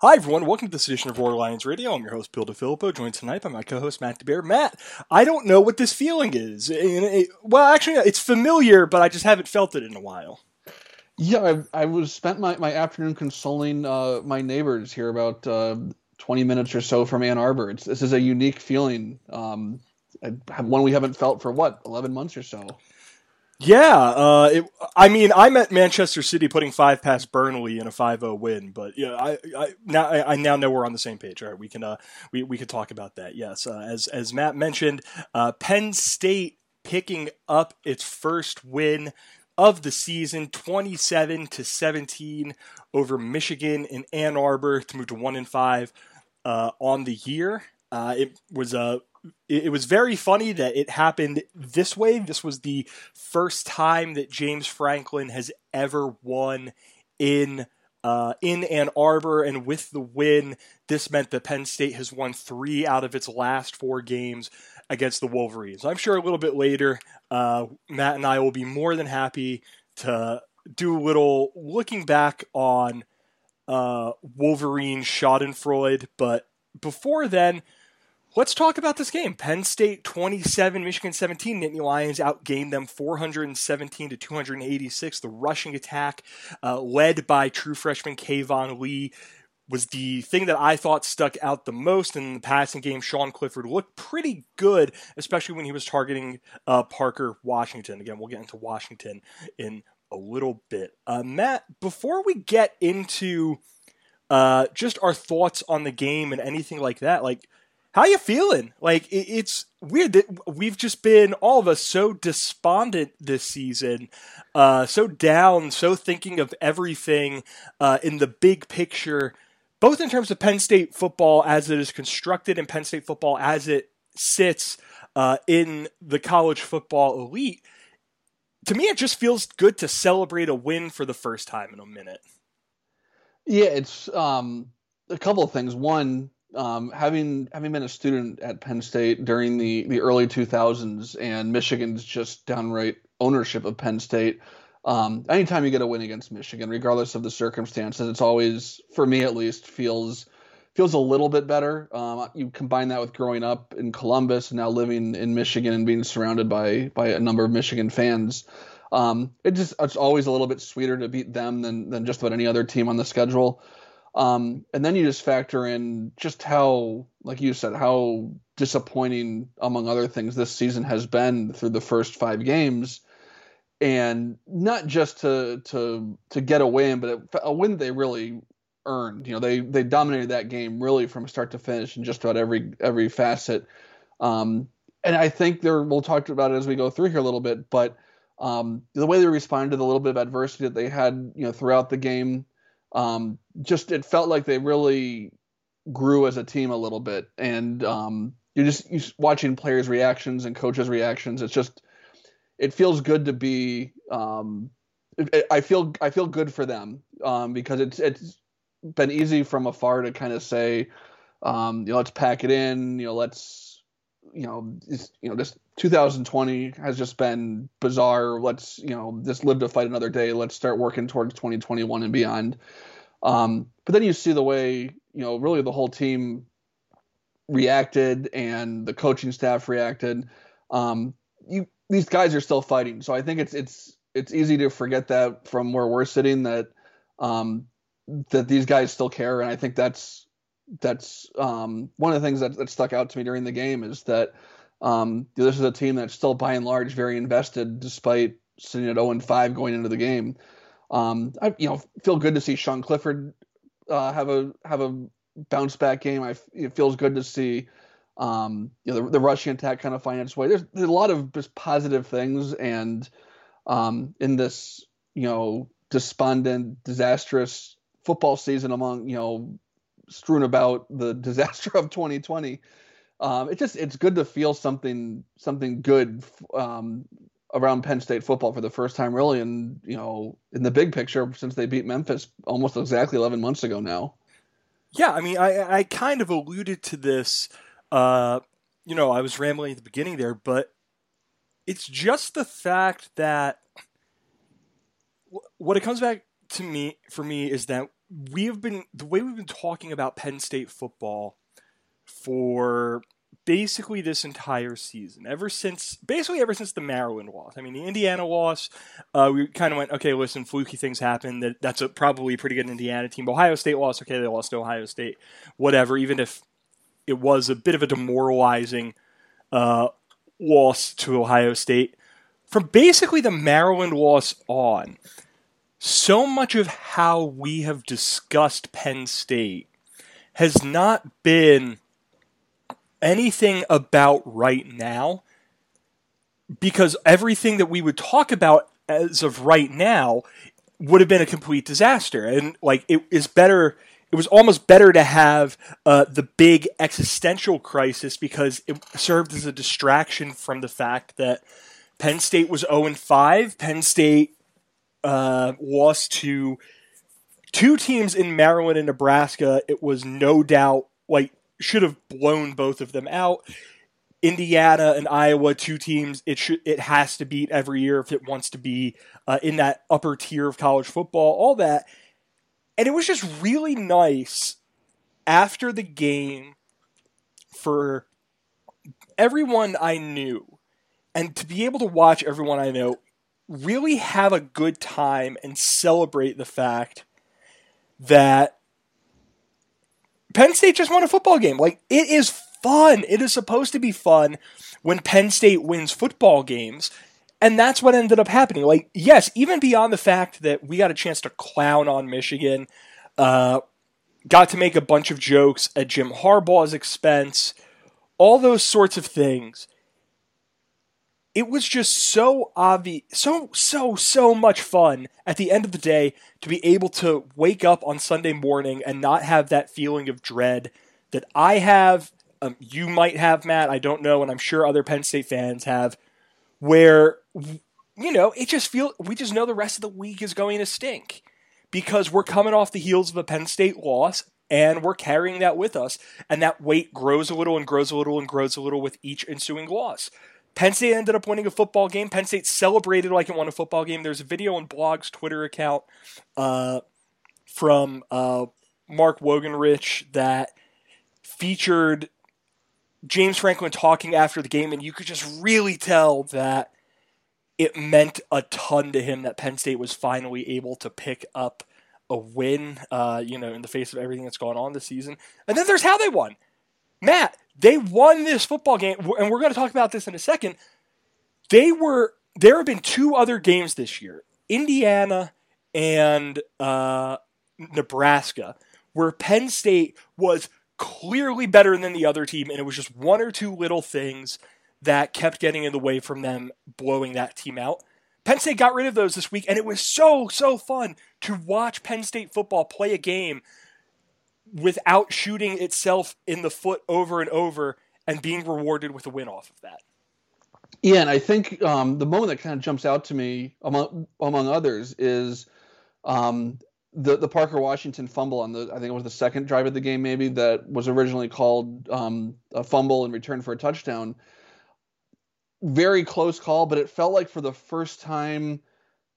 Hi, everyone. Welcome to this edition of Roar Lions Radio. I'm your host, Bill DiFilippo, joined tonight by my co host, Matt DeBear. Matt, I don't know what this feeling is. It, well, actually, it's familiar, but I just haven't felt it in a while. Yeah, I, I was spent my, my afternoon consoling uh, my neighbors here about uh, 20 minutes or so from Ann Arbor. It's, this is a unique feeling, um, one we haven't felt for what, 11 months or so. Yeah, uh, it, I mean, I'm at Manchester City putting five past Burnley in a 5-0 win, but yeah, I, I now I, I, now know we're on the same page. All right, we can uh, we we could talk about that. Yes, uh, as as Matt mentioned, uh, Penn State picking up its first win of the season, 27 to 17 over Michigan in Ann Arbor to move to one and five uh, on the year. Uh, it was a it was very funny that it happened this way. This was the first time that James Franklin has ever won in uh, in Ann Arbor, and with the win, this meant that Penn State has won three out of its last four games against the Wolverines. I'm sure a little bit later, uh, Matt and I will be more than happy to do a little looking back on uh, Wolverine Schadenfreude, but before then Let's talk about this game. Penn State 27, Michigan 17. Nittany Lions outgained them 417 to 286. The rushing attack, uh, led by true freshman Keyvone Lee, was the thing that I thought stuck out the most in the passing game. Sean Clifford looked pretty good, especially when he was targeting uh, Parker Washington. Again, we'll get into Washington in a little bit. Uh, Matt, before we get into uh, just our thoughts on the game and anything like that, like how you feeling? Like it's weird that we've just been all of us so despondent this season, uh, so down, so thinking of everything uh, in the big picture, both in terms of Penn State football as it is constructed and Penn State football as it sits uh, in the college football elite. To me, it just feels good to celebrate a win for the first time in a minute. Yeah, it's um, a couple of things. One, um, having having been a student at Penn State during the the early 2000s and Michigan's just downright ownership of Penn State. Um, anytime you get a win against Michigan, regardless of the circumstances, it's always, for me at least, feels feels a little bit better. Um, you combine that with growing up in Columbus and now living in Michigan and being surrounded by by a number of Michigan fans. Um, it just it's always a little bit sweeter to beat them than than just about any other team on the schedule. Um, and then you just factor in just how, like you said, how disappointing, among other things, this season has been through the first five games, and not just to to to get a win, but a win they really earned. You know, they they dominated that game really from start to finish in just about every every facet. Um, and I think there we'll talk about it as we go through here a little bit, but um, the way they responded to the little bit of adversity that they had, you know, throughout the game um, just it felt like they really grew as a team a little bit, and um, you're just you're watching players' reactions and coaches' reactions. It's just it feels good to be. Um, I feel I feel good for them um, because it's it's been easy from afar to kind of say, um, you know, let's pack it in. You know, let's you know, you know, this 2020 has just been bizarre. Let's, you know, just live to fight another day. Let's start working towards 2021 and beyond. Um, but then you see the way, you know, really the whole team reacted and the coaching staff reacted. Um, you these guys are still fighting, so I think it's it's it's easy to forget that from where we're sitting that um, that these guys still care, and I think that's that's um, one of the things that, that stuck out to me during the game is that um, this is a team that's still by and large very invested, despite sitting at 0 and 5 going into the game. Um, I you know feel good to see Sean Clifford uh, have a have a bounce back game. I it feels good to see um, you know the, the rushing attack kind of find its way. There's, there's a lot of just positive things, and um, in this you know despondent, disastrous football season among you know strewn about the disaster of 2020 um, it's just it's good to feel something something good um, around Penn State football for the first time, really, and you know, in the big picture, since they beat Memphis almost exactly 11 months ago now. Yeah, I mean, I I kind of alluded to this. Uh, you know, I was rambling at the beginning there, but it's just the fact that what it comes back to me for me is that we have been the way we've been talking about Penn State football for basically this entire season, ever since basically ever since the Maryland loss. I mean, the Indiana loss, uh, we kind of went, okay, listen, fluky things happen. That that's a probably pretty good Indiana team. Ohio State lost, okay, they lost to Ohio State, whatever. Even if it was a bit of a demoralizing uh, loss to Ohio State, from basically the Maryland loss on, so much of how we have discussed Penn State has not been anything about right now because everything that we would talk about as of right now would have been a complete disaster and like it is better it was almost better to have uh, the big existential crisis because it served as a distraction from the fact that Penn State was 0 5. Penn State uh, lost to two teams in Maryland and Nebraska. It was no doubt like should have blown both of them out. Indiana and Iowa, two teams it should it has to beat every year if it wants to be uh, in that upper tier of college football. All that, and it was just really nice after the game for everyone I knew, and to be able to watch everyone I know really have a good time and celebrate the fact that Penn State just won a football game. Like it is fun. It is supposed to be fun when Penn State wins football games. And that's what ended up happening. Like, yes, even beyond the fact that we got a chance to clown on Michigan, uh, got to make a bunch of jokes at Jim Harbaugh's expense, all those sorts of things it was just so obvious, so, so, so much fun at the end of the day to be able to wake up on Sunday morning and not have that feeling of dread that I have, um, you might have, Matt, I don't know, and I'm sure other Penn State fans have, where, you know, it just feel we just know the rest of the week is going to stink because we're coming off the heels of a Penn State loss and we're carrying that with us, and that weight grows a little and grows a little and grows a little with each ensuing loss. Penn State ended up winning a football game. Penn State celebrated like it won a football game. There's a video on Blog's Twitter account uh, from uh, Mark Wogenrich that featured James Franklin talking after the game, and you could just really tell that it meant a ton to him that Penn State was finally able to pick up a win, uh, you know, in the face of everything that's gone on this season. And then there's how they won. Matt, they won this football game, and we're going to talk about this in a second. They were there have been two other games this year, Indiana and uh, Nebraska, where Penn State was clearly better than the other team, and it was just one or two little things that kept getting in the way from them blowing that team out. Penn State got rid of those this week, and it was so, so fun to watch Penn State football play a game without shooting itself in the foot over and over and being rewarded with a win off of that. Yeah, and I think um, the moment that kind of jumps out to me among among others is um, the the Parker Washington fumble on the I think it was the second drive of the game maybe that was originally called um, a fumble in return for a touchdown. Very close call, but it felt like for the first time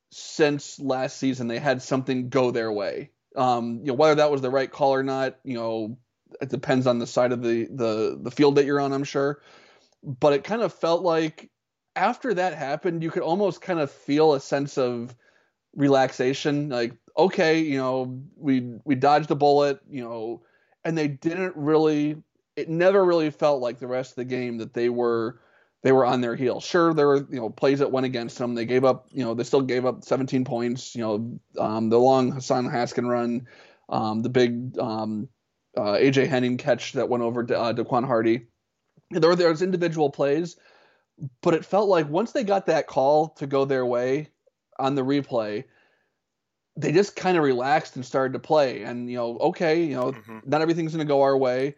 since last season they had something go their way. Um, you know, whether that was the right call or not, you know, it depends on the side of the the the field that you're on, I'm sure. But it kind of felt like after that happened, you could almost kind of feel a sense of relaxation, like okay, you know, we we dodged a bullet, you know, and they didn't really. It never really felt like the rest of the game that they were they were on their heels. Sure, there were you know plays that went against them. They gave up you know they still gave up 17 points. You know um, the long Hassan Haskin run, um, the big um, uh, AJ Henning catch that went over to, uh, Daquan Hardy. There were those individual plays, but it felt like once they got that call to go their way on the replay, they just kind of relaxed and started to play. And you know, okay, you know, mm-hmm. not everything's going to go our way,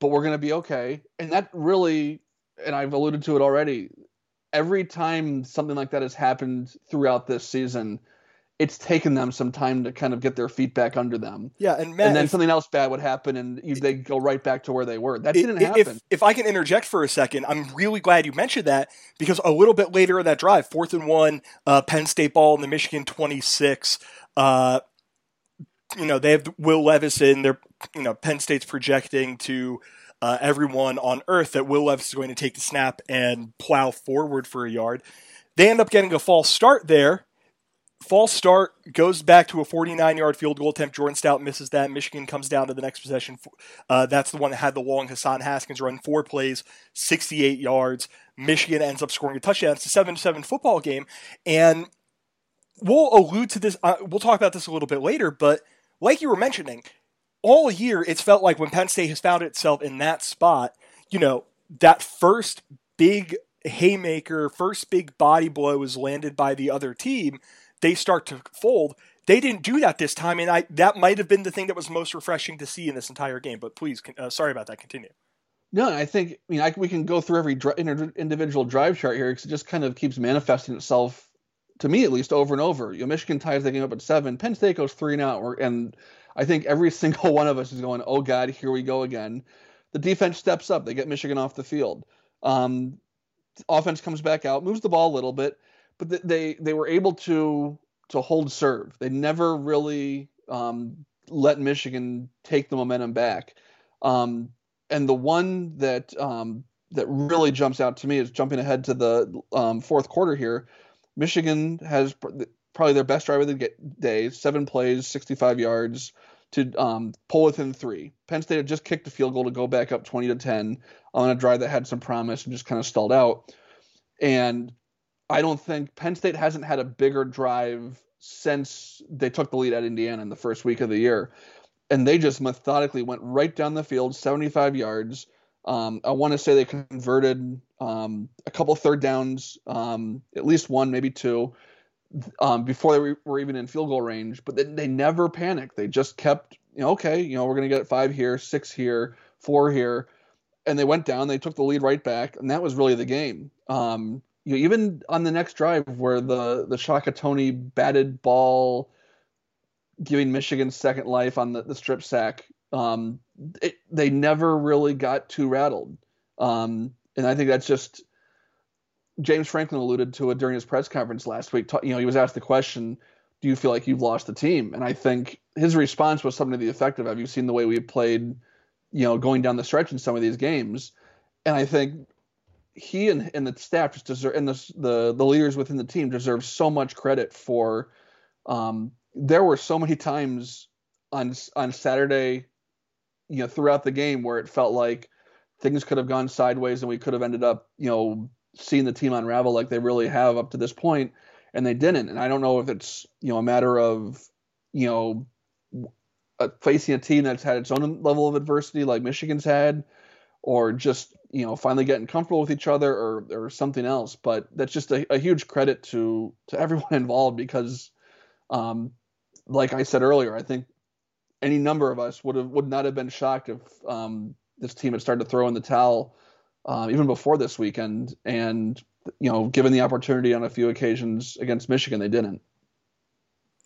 but we're going to be okay. And that really and I've alluded to it already. Every time something like that has happened throughout this season, it's taken them some time to kind of get their feet back under them. Yeah, and Matt, and then if, something else bad would happen, and you, they go right back to where they were. That didn't happen. If, if I can interject for a second, I'm really glad you mentioned that because a little bit later in that drive, fourth and one, uh, Penn State ball in the Michigan 26. Uh, you know, they have Will Levis in. They're, you know, Penn State's projecting to uh, everyone on earth that Will Levis is going to take the snap and plow forward for a yard. They end up getting a false start there. False start goes back to a 49 yard field goal attempt. Jordan Stout misses that. Michigan comes down to the next possession. Uh, that's the one that had the long Hassan Haskins run, four plays, 68 yards. Michigan ends up scoring a touchdown. It's a 7 7 football game. And we'll allude to this. Uh, we'll talk about this a little bit later, but like you were mentioning, all year it's felt like when Penn State has found itself in that spot, you know, that first big haymaker, first big body blow is landed by the other team, they start to fold. They didn't do that this time, and I that might have been the thing that was most refreshing to see in this entire game. But please, uh, sorry about that. Continue. No, I think I mean I, we can go through every individual drive chart here because it just kind of keeps manifesting itself to me at least over and over. You know, Michigan ties the game up at seven. Penn State goes three and out, and I think every single one of us is going, "Oh God, here we go again." The defense steps up. They get Michigan off the field. Um, offense comes back out, moves the ball a little bit, but they they were able to to hold serve. They never really um, let Michigan take the momentum back. Um, and the one that um, that really jumps out to me is jumping ahead to the um, fourth quarter here. Michigan has probably their best drive of the day, seven plays, 65 yards to um, pull within three. Penn State had just kicked a field goal to go back up 20 to 10 on a drive that had some promise and just kind of stalled out. And I don't think Penn State hasn't had a bigger drive since they took the lead at Indiana in the first week of the year. And they just methodically went right down the field, 75 yards. Um, I want to say they converted um, a couple third downs, um, at least one, maybe two, um, before they were even in field goal range. But they, they never panicked. They just kept, you know, okay, you know, we're going to get five here, six here, four here, and they went down. They took the lead right back, and that was really the game. Um, you know, even on the next drive where the the Shaka Toney batted ball, giving Michigan second life on the, the strip sack, um, it, they never really got too rattled. Um, and I think that's just James Franklin alluded to it during his press conference last week. You know, he was asked the question, "Do you feel like you've lost the team?" And I think his response was something to the effect of, "Have you seen the way we've played?" You know, going down the stretch in some of these games, and I think he and, and the staff just deserve, and the, the the leaders within the team deserve so much credit for. Um, there were so many times on on Saturday, you know, throughout the game where it felt like things could have gone sideways and we could have ended up, you know, seeing the team unravel like they really have up to this point, and they didn't. And I don't know if it's you know a matter of you know facing a team that's had its own level of adversity like Michigan's had, or just you know finally getting comfortable with each other, or or something else. But that's just a, a huge credit to to everyone involved because, um, like I said earlier, I think any number of us would have would not have been shocked if um, this team had started to throw in the towel um, even before this weekend. And you know, given the opportunity on a few occasions against Michigan, they didn't.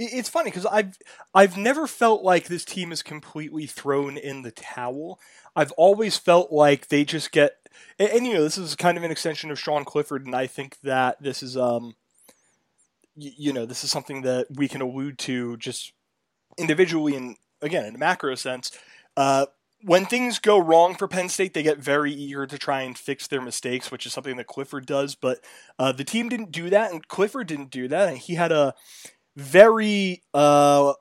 It's funny because I've I've never felt like this team is completely thrown in the towel. I've always felt like they just get and, and you know this is kind of an extension of Sean Clifford, and I think that this is um you, you know this is something that we can allude to just individually and again in a macro sense. Uh, when things go wrong for Penn State, they get very eager to try and fix their mistakes, which is something that Clifford does. But uh, the team didn't do that, and Clifford didn't do that, and he had a very uh,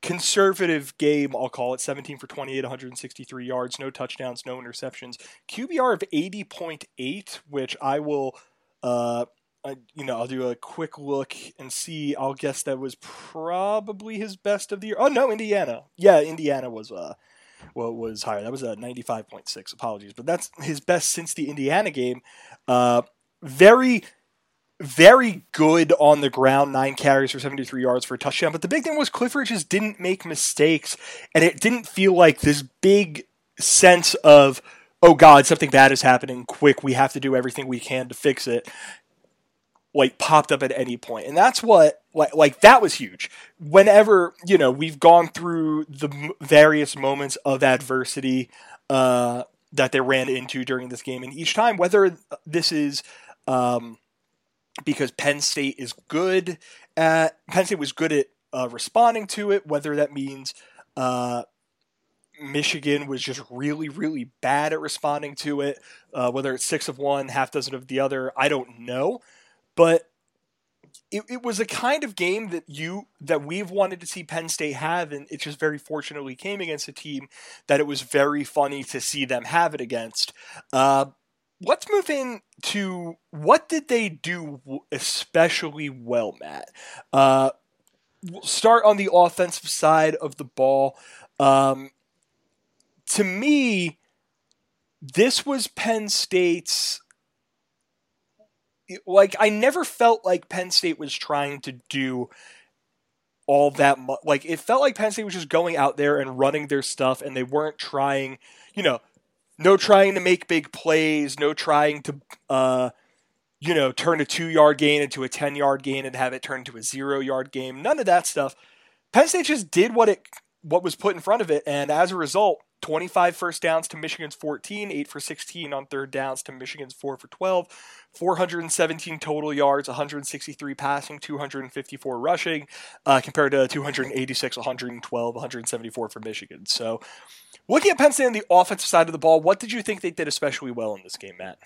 conservative game. I'll call it 17 for 28, 163 yards, no touchdowns, no interceptions, QBR of 80.8, which I will. Uh, I, you know, I'll do a quick look and see. I'll guess that was probably his best of the year. Oh no, Indiana. Yeah, Indiana was uh well, was higher. That was a 95.6. Apologies, but that's his best since the Indiana game. Uh, very, very good on the ground. Nine carries for 73 yards for a touchdown. But the big thing was Clifford just didn't make mistakes, and it didn't feel like this big sense of oh god something bad is happening quick we have to do everything we can to fix it like popped up at any point and that's what like like that was huge whenever you know we've gone through the various moments of adversity uh, that they ran into during this game and each time whether this is um, because Penn State is good at Penn State was good at uh, responding to it, whether that means uh, Michigan was just really, really bad at responding to it, uh, whether it's six of one, half dozen of the other, I don't know. But it, it was a kind of game that you that we've wanted to see Penn State have, and it just very fortunately came against a team that it was very funny to see them have it against. Uh, let's move in to what did they do especially well, Matt. Uh, start on the offensive side of the ball. Um, to me, this was Penn State's like I never felt like Penn State was trying to do all that much. Like it felt like Penn State was just going out there and running their stuff, and they weren't trying, you know, no trying to make big plays, no trying to, uh, you know, turn a two yard gain into a ten yard gain and have it turn into a zero yard game. None of that stuff. Penn State just did what it what was put in front of it, and as a result, 25 first downs to Michigan's 14, 8 for 16 on third downs to Michigan's 4 for 12, 417 total yards, 163 passing, 254 rushing, uh, compared to 286, 112, 174 for Michigan. So, looking at Penn State on the offensive side of the ball, what did you think they did especially well in this game, Matt?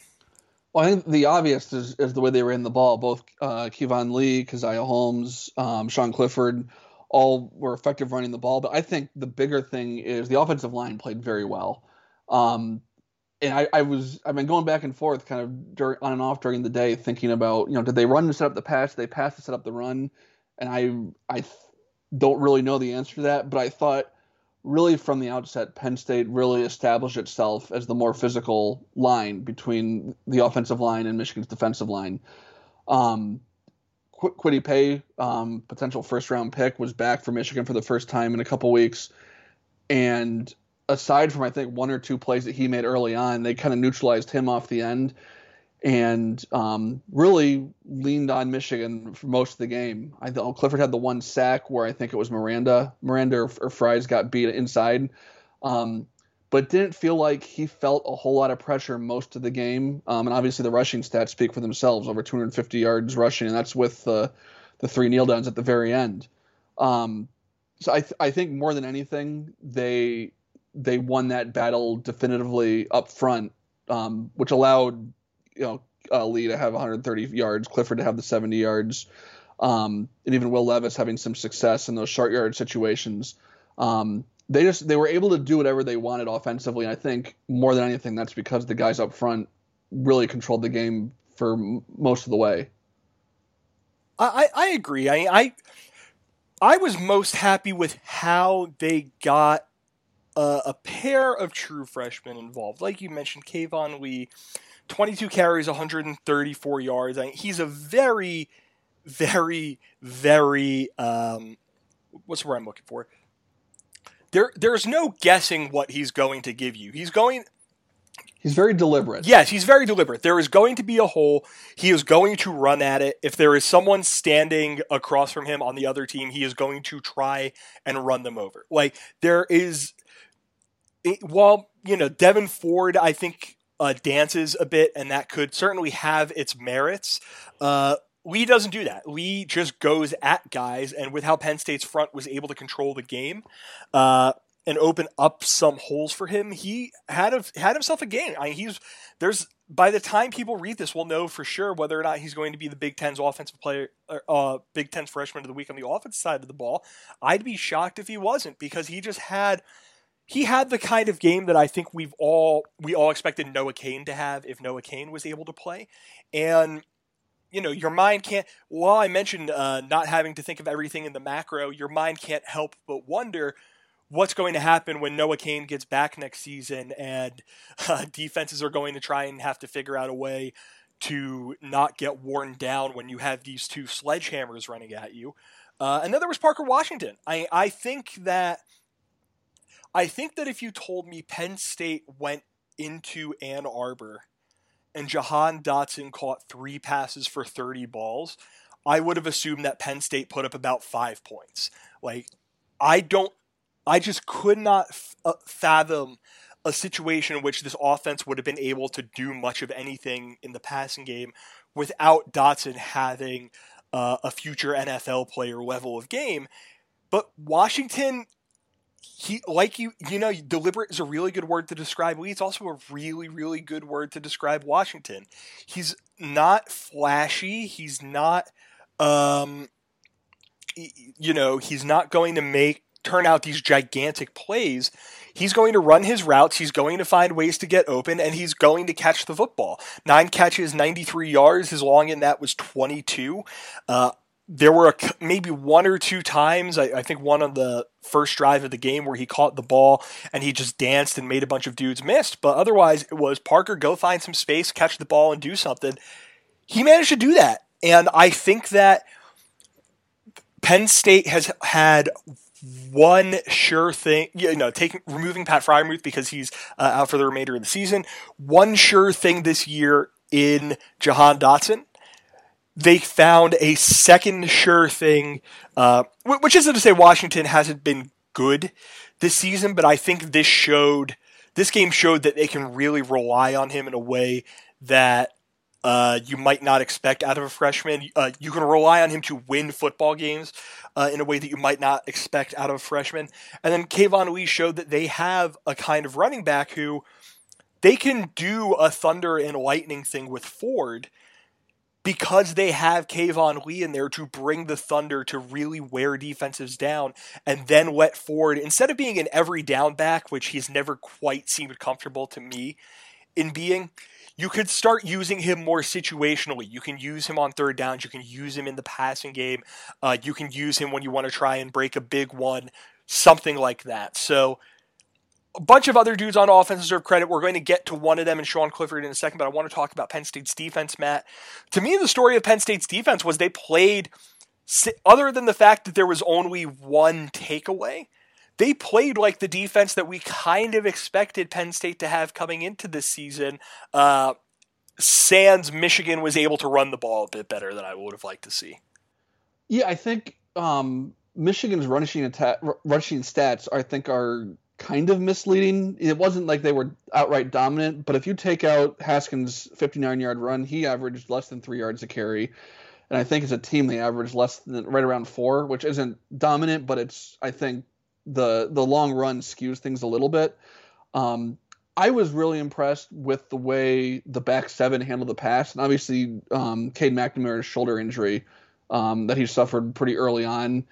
Well, I think the obvious is, is the way they ran the ball. Both uh, Keyvone Lee, Caziah Holmes, um, Sean Clifford all were effective running the ball. But I think the bigger thing is the offensive line played very well. Um, and I, I, was I've been going back and forth kind of during, on and off during the day thinking about you know did they run to set up the pass did they pass to set up the run and I I don't really know the answer to that but I thought really from the outset Penn State really established itself as the more physical line between the offensive line and Michigan's defensive line. Um, Qu- Kwity Paye, um, potential first round pick, was back for Michigan for the first time in a couple weeks. And aside from, I think, one or two plays that he made early on, they kind of neutralized him off the end and um, really leaned on Michigan for most of the game. I thought Clifford had the one sack where I think it was Miranda, Miranda or, or Fries got beat inside. Um, but didn't feel like he felt a whole lot of pressure most of the game. Um, and obviously, the rushing stats speak for themselves over 250 yards rushing, and that's with the, the three kneel downs at the very end. Um, so I, th- I think more than anything, they they won that battle definitively up front, um, which allowed you know uh, Lee to have 130 yards, Clifford to have the 70 yards, um, and even Will Levis having some success in those short yard situations. Um, they just they were able to do whatever they wanted offensively. And I think more than anything, that's because the guys up front really controlled the game for m- most of the way. I, I agree. I, I I was most happy with how they got a, a pair of true freshmen involved. Like you mentioned, Keyvone Lee, 22 carries, 134 yards. I he's a very, very, very um, what's the word I'm looking for? There there's no guessing what he's going to give you. He's going He's very deliberate. Yes, he's very deliberate. There is going to be a hole. He is going to run at it. If there is someone standing across from him on the other team, he is going to try and run them over. Like there is while, you know, Devyn Ford I think uh, dances a bit and that could certainly have its merits. Uh, Lee doesn't do that. Lee just goes at guys, and with how Penn State's front was able to control the game uh, and open up some holes for him, he had a, had himself a game. I he's there's by the time people read this, we'll know for sure whether or not he's going to be the Big Ten's offensive player, uh, Big Ten's freshman of the week on the offensive side of the ball. I'd be shocked if he wasn't because he just had he had the kind of game that I think we've all we all expected Noah Cain to have if Noah Cain was able to play, and you know your mind can't while i mentioned uh, not having to think of everything in the macro your mind can't help but wonder what's going to happen when noah cain gets back next season and uh, defenses are going to try and have to figure out a way to not get worn down when you have these two sledgehammers running at you. Uh, and then there was parker washington. I, I think that i think that if you told me penn state went into ann arbor and Jahan Dotson caught three passes for 30 balls, I would have assumed that Penn State put up about five points. Like, I don't, I just could not f- uh, fathom a situation in which this offense would have been able to do much of anything in the passing game without Dotson having uh, a future NFL player level of game. But Washington, he like you you know deliberate is a really good word to describe Lee. It's also a really really good word to describe Washington. He's not flashy. He's not um you know he's not going to make turn out these gigantic plays. He's going to run his routes. He's going to find ways to get open, and he's going to catch the football. Nine catches, 93 yards. His long in that was 22. Uh, there were a, maybe one or two times, I, I, think one on the first drive of the game where he caught the ball and he just danced and made a bunch of dudes missed. But otherwise, it was Parker, go find some space, catch the ball, and do something. He managed to do that. And I think that Penn State has had one sure thing, you know, taking removing Pat Freiermuth because he's uh, out for the remainder of the season. One sure thing this year in Jahan Dotson. They found a second sure thing, uh, which isn't to say Washington hasn't been good this season, but I think this showed this game showed that they can really rely on him in a way that uh, you might not expect out of a freshman. Uh, you can rely on him to win football games uh, in a way that you might not expect out of a freshman. And then Keyvone Lee showed that they have a kind of running back who they can do a thunder and lightning thing with Ford because they have Keyvone Lee in there to bring the Thunder to really wear defenses down and then let Ford, instead of being an every down back, which he's never quite seemed comfortable to me in being, you could start using him more situationally. You can use him on third downs. You can use him in the passing game. Uh, you can use him when you want to try and break a big one, something like that. So, a bunch of other dudes on offense deserve credit. We're going to get to one of them and Sean Clifford in a second, but I want to talk about Penn State's defense, Matt. To me, the story of Penn State's defense was they played, other than the fact that there was only one takeaway, they played like the defense that we kind of expected Penn State to have coming into this season. Uh, Sans Michigan was able to run the ball a bit better than I would have liked to see. Yeah, I think um, Michigan's rushing attack, rushing stats, I think, are kind of misleading. It wasn't like they were outright dominant, but if you take out Haskins' 59 yard run, he averaged less than three yards a carry. And I think as a team, they averaged less than right around four, which isn't dominant, but it's, I think, the the long run skews things a little bit. Um, I was really impressed with the way the back seven handled the pass, and obviously um, Cade McNamara's shoulder injury um, that he suffered pretty early on,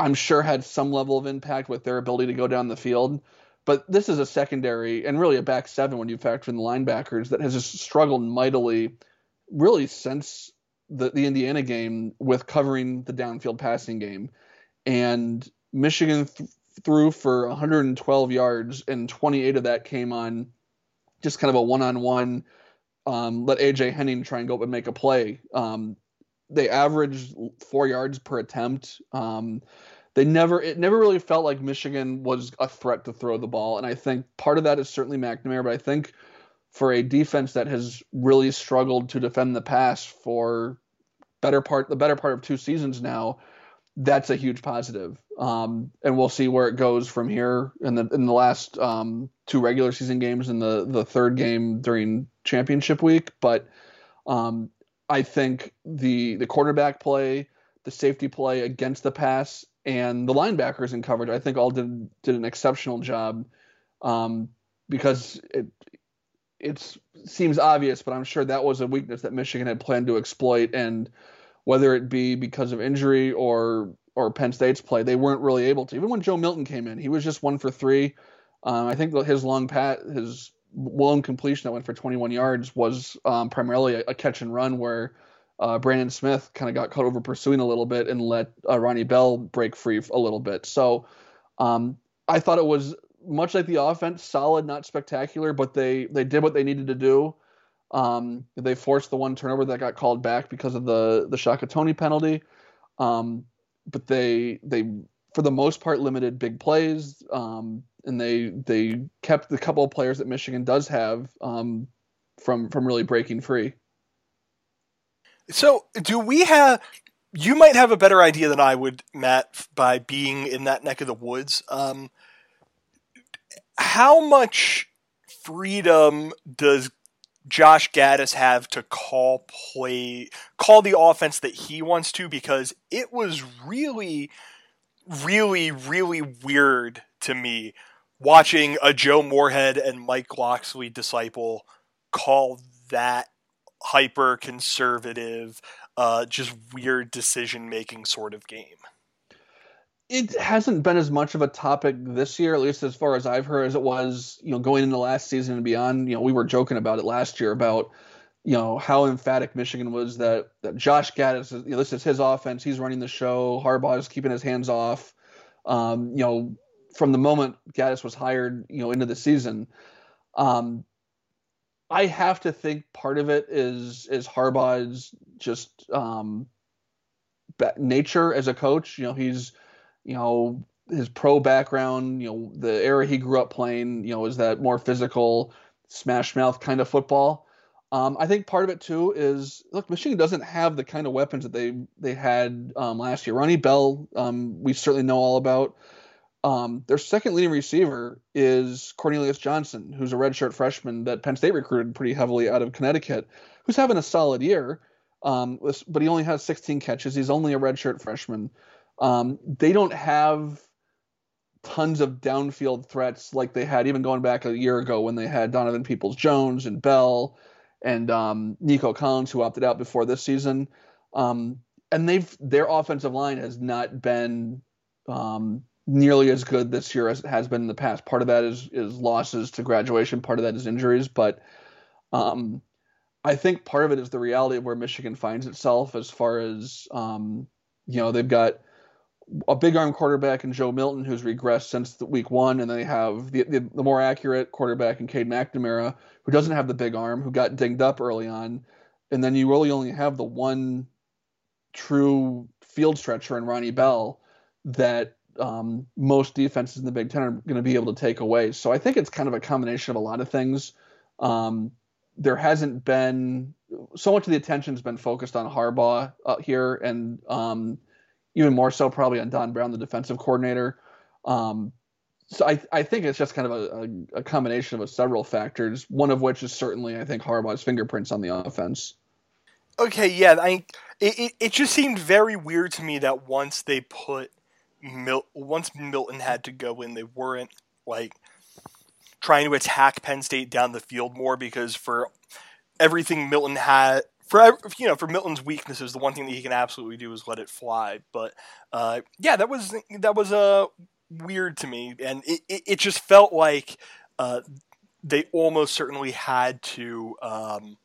I'm sure had some level of impact with their ability to go down the field. But this is a secondary and really a back seven when you factor in the linebackers that has just struggled mightily, really since the the Indiana game with covering the downfield passing game, and Michigan th- threw for 112 yards, and 28 of that came on just kind of a one-on-one. Um, let AJ Henning try and go up and make a play. Um, they averaged four yards per attempt. Um, they never it never really felt like Michigan was a threat to throw the ball, and I think part of that is certainly McNamara, but I think for a defense that has really struggled to defend the pass for better part the better part of two seasons now, that's a huge positive. Um, and we'll see where it goes from here in the in the last um, two regular season games and the the third game during championship week. But um, I think the the quarterback play, the safety play against the pass, and the linebackers in coverage, I think all did did an exceptional job. Um, because it it seems obvious, but I'm sure that was a weakness that Michigan had planned to exploit and whether it be because of injury or or Penn State's play, they weren't really able to. Even when Joe Milton came in, he was just one for three. Um, I think his long pat, his long completion that went for 21 yards was um, primarily a, a, catch and run where uh, Brandon Smith kind of got caught over pursuing a little bit and let uh, Ronnie Bell break free a little bit. So um, I thought it was much like the offense, solid, not spectacular, but they they did what they needed to do. Um, they forced the one turnover that got called back because of the the Shaka Toney penalty. Um, but they they for the most part limited big plays, um, and they they kept the couple of players that Michigan does have um, from from really breaking free. So, do we have? You might have a better idea than I would, Matt, by being in that neck of the woods. Um, how much freedom does Josh Gattis have to call play, call the offense that he wants to because it was really, really, really weird to me watching a Joe Moorhead and Mike Locksley disciple call that hyper conservative, uh, just weird decision making sort of game. It hasn't been as much of a topic this year, at least as far as I've heard, as it was, you know, going into last season and beyond. You know, we were joking about it last year about, you know, how emphatic Michigan was that that Josh Gattis, you know, this is his offense, he's running the show, Harbaugh is keeping his hands off. Um, you know, from the moment Gattis was hired, you know, into the season, um, I have to think part of it is is Harbaugh's just um, nature as a coach. You know, he's you know his pro background. You know, the era he grew up playing. You know, is that more physical, smash mouth kind of football. Um, I think part of it too is look, Michigan doesn't have the kind of weapons that they they had um, last year. Ronnie Bell, um, we certainly know all about. Um, their second leading receiver is Cornelius Johnson, who's a redshirt freshman that Penn State recruited pretty heavily out of Connecticut, who's having a solid year. Um, but he only has 16 catches. He's only a redshirt freshman. Um, they don't have tons of downfield threats like they had even going back a year ago when they had Donovan Peoples Jones and Bell and um, Nico Collins, who opted out before this season. Um, and they've their offensive line has not been um, nearly as good this year as it has been in the past. Part of that is is losses to graduation. Part of that is injuries, but um, I think part of it is the reality of where Michigan finds itself as far as um, you know they've got a big arm quarterback in Joe Milton who's regressed since the week one, and they have the, the, the more accurate quarterback in Cade McNamara who doesn't have the big arm who got dinged up early on, and then you really only have the one true field stretcher in Ronnie Bell that um, most defenses in the Big Ten are going to be able to take away. So I think it's kind of a combination of a lot of things. Um, there hasn't been so much of the attention has been focused on Harbaugh uh, here, and um, even more so probably on Don Brown, the defensive coordinator. Um, so I, I think it's just kind of a, a, a combination of several factors. One of which is certainly I think Harbaugh's fingerprints on the offense. Okay, yeah, I it, it, it just seemed very weird to me that once they put Mil- once Milton had to go in, they weren't like trying to attack Penn State down the field more because for everything Milton had for you know for Milton's weaknesses, the one thing that he can absolutely do is let it fly. But uh, yeah, that was that was uh, weird to me, and it, it, it just felt like uh, they almost certainly had to. Um,